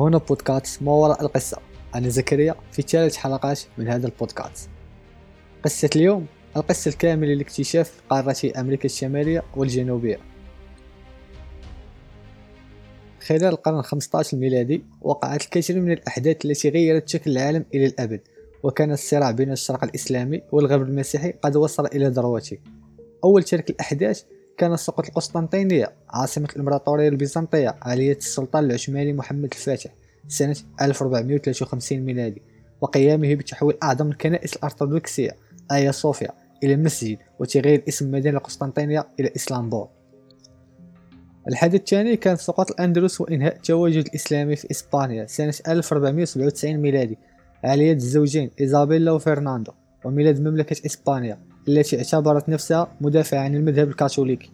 هنا بودكاست ما وراء القصة. أنا زكريا في ثالث حلقات من هذا البودكاست. قصة اليوم القصة الكاملة لاكتشاف قارتي أمريكا الشمالية والجنوبية. خلال القرن 15 الميلادي وقعت الكثير من الأحداث التي غيرت شكل العالم إلى الأبد وكان الصراع بين الشرق الإسلامي والغرب المسيحي قد وصل إلى ذروته أول تلك الأحداث كان سقوط القسطنطينية عاصمة الإمبراطورية البيزنطية يد السلطان العثماني محمد الفاتح سنة 1453 ميلادي وقيامه بتحويل أعظم الكنائس الأرثوذكسية آيا صوفيا إلى مسجد وتغيير اسم مدينة القسطنطينية إلى إسلامبول. الحدث الثاني كان سقوط الأندلس وإنهاء التواجد الإسلامي في إسبانيا سنة 1497 ميلادي يد الزوجين إيزابيلا وفرناندو وميلاد مملكة إسبانيا. التي اعتبرت نفسها مدافعة عن المذهب الكاثوليكي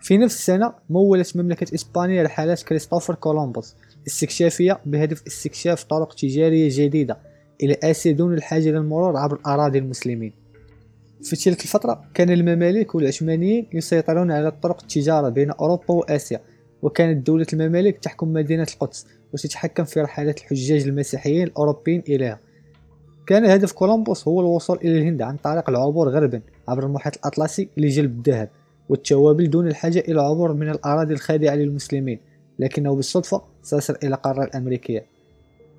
في نفس السنة مولت مملكة إسبانيا رحلات كريستوفر كولومبوس استكشافية بهدف استكشاف طرق تجارية جديدة إلى آسيا دون الحاجة للمرور عبر الأراضي المسلمين. في تلك الفترة كان المماليك والعثمانيين يسيطرون على طرق التجارة بين أوروبا وآسيا وكانت دولة المماليك تحكم مدينة القدس وتتحكم في رحلات الحجاج المسيحيين الأوروبيين إليها. كان هدف كولومبوس هو الوصول إلى الهند عن طريق العبور غربا عبر المحيط الأطلسي لجلب الذهب والتوابل دون الحاجة إلى عبور من الأراضي الخاضعة للمسلمين لكنه بالصدفة سيصل إلى القارة الأمريكية.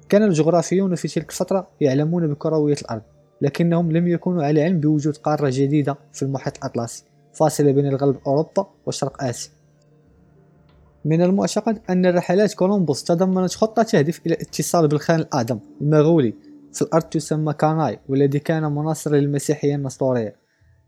كان الجغرافيون في تلك الفترة يعلمون بكروية الأرض لكنهم لم يكونوا على علم بوجود قارة جديدة في المحيط الأطلسي فاصلة بين الغرب أوروبا وشرق آسيا. من المعتقد أن رحلات كولومبوس تضمنت خطة تهدف إلى الاتصال بالخان الأعظم المغولي في الأرض تسمى كاناي والذي كان مناصرا للمسيحية النسطورية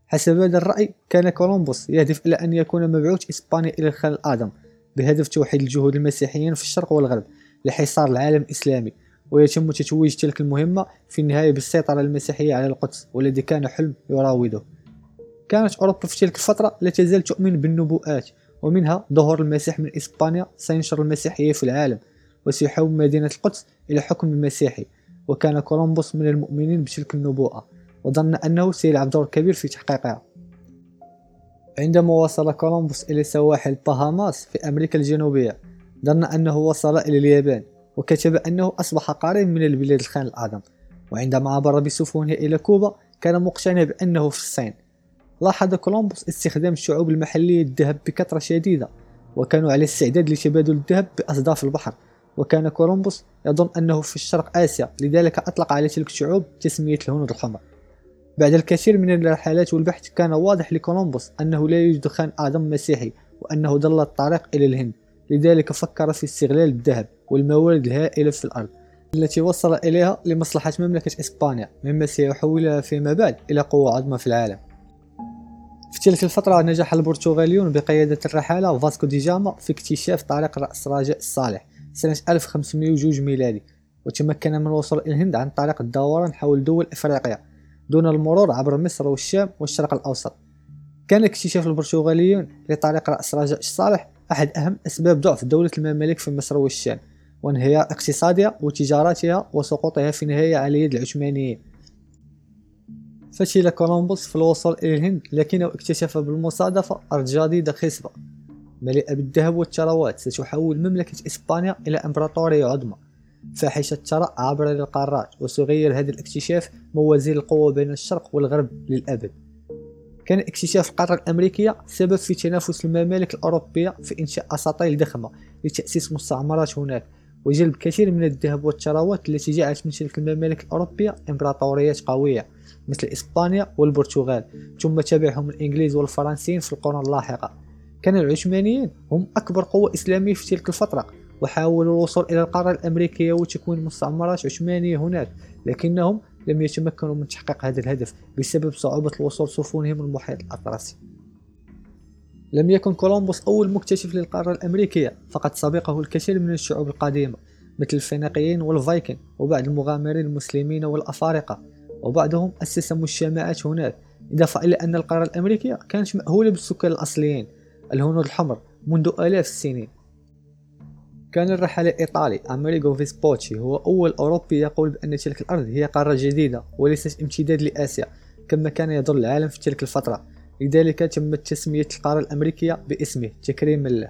حسب هذا الرأي كان كولومبوس يهدف إلى أن يكون مبعوث إسبانيا إلى الخان الأعظم بهدف توحيد الجهود المسيحيين في الشرق والغرب لحصار العالم الإسلامي. ويتم تتويج تلك المهمة في النهاية بالسيطرة المسيحية على القدس والذي كان حلم يراوده. كانت أوروبا في تلك الفترة لا تزال تؤمن بالنبوءات ومنها ظهور المسيح من إسبانيا سينشر المسيحية في العالم وسيحول مدينة القدس إلى حكم مسيحي. وكان كولومبوس من المؤمنين بتلك النبوءة وظن أنه سيلعب دور كبير في تحقيقها عندما وصل كولومبوس إلى سواحل باهاماس في أمريكا الجنوبية ظن أنه وصل إلى اليابان وكتب أنه أصبح قريب من البلاد الخان الأعظم وعندما عبر بسفنه إلى كوبا كان مقتنع بأنه في الصين. لاحظ كولومبوس استخدام الشعوب المحلية الذهب بكثرة شديدة وكانوا على استعداد لتبادل الذهب بأصداف البحر. وكان كولومبوس يظن أنه في الشرق آسيا. لذلك أطلق على تلك الشعوب تسمية الهنود الحمر بعد الكثير من الرحلات والبحث كان واضح لكولومبوس أنه لا يوجد خان أعظم مسيحي وأنه ضل الطريق إلى الهند. لذلك فكر في استغلال الذهب والموارد الهائلة في الأرض التي وصل إليها لمصلحة مملكة إسبانيا مما سيحولها فيما بعد إلى قوة عظمى في العالم. في تلك الفترة نجح البرتغاليون بقيادة الرحالة فاسكو دي جاما في اكتشاف طريق رأس رجاء الصالح. سنة 1502 ميلادي وتمكن من الوصول إلى الهند عن طريق الدوران حول دول إفريقيا دون المرور عبر مصر والشام والشرق الأوسط. كان اكتشاف البرتغاليون لطريق رأس رجاء الصالح أحد أهم أسباب ضعف دولة المماليك في مصر والشام وانهيار اقتصادها وتجارتها وسقوطها في النهاية على يد العثمانيين. فشل كولومبوس في الوصول إلى الهند لكنه اكتشف بالمصادفة أرض جديدة خصبة. مليئة بالذهب والثروات. ستحول مملكة إسبانيا إلى إمبراطورية عظمى. فاحشة الثراء عبر القارات وسيغير هذا الاكتشاف موازين القوة بين الشرق والغرب للأبد. كان اكتشاف القارة الأمريكية سبب في تنافس الممالك الأوروبية في إنشاء أساطيل ضخمة لتأسيس مستعمرات هناك وجلب كثير من الذهب والثروات التي جعلت من تلك الممالك الأوروبية إمبراطوريات قوية مثل إسبانيا والبرتغال. ثم تبعهم الإنجليز والفرنسيين في القرون اللاحقة. كان العثمانيين هم أكبر قوة إسلامية في تلك الفترة وحاولوا الوصول إلى القارة الأمريكية وتكوين مستعمرات عثمانية هناك لكنهم لم يتمكنوا من تحقيق هذا الهدف بسبب صعوبة الوصول سفنهم المحيط الأطلسي. لم يكن كولومبوس أول مكتشف للقارة الأمريكية فقد سبقه الكثير من الشعوب القديمة مثل الفينيقيين والفايكن وبعض المغامرين المسلمين والأفارقة وبعضهم أسس مجتمعات هناك إضافة إلى أن القارة الأمريكية كانت مأهولة بالسكان الأصليين. الهنود الحمر منذ آلاف السنين. كان الرحالة الإيطالي أمريغو فيسبوتشي هو أول أوروبي يقول بأن تلك الأرض هي قارة جديدة وليست امتداد لآسيا كما كان يظن العالم في تلك الفترة. لذلك تمت تسمية القارة الأمريكية باسمه تكريما له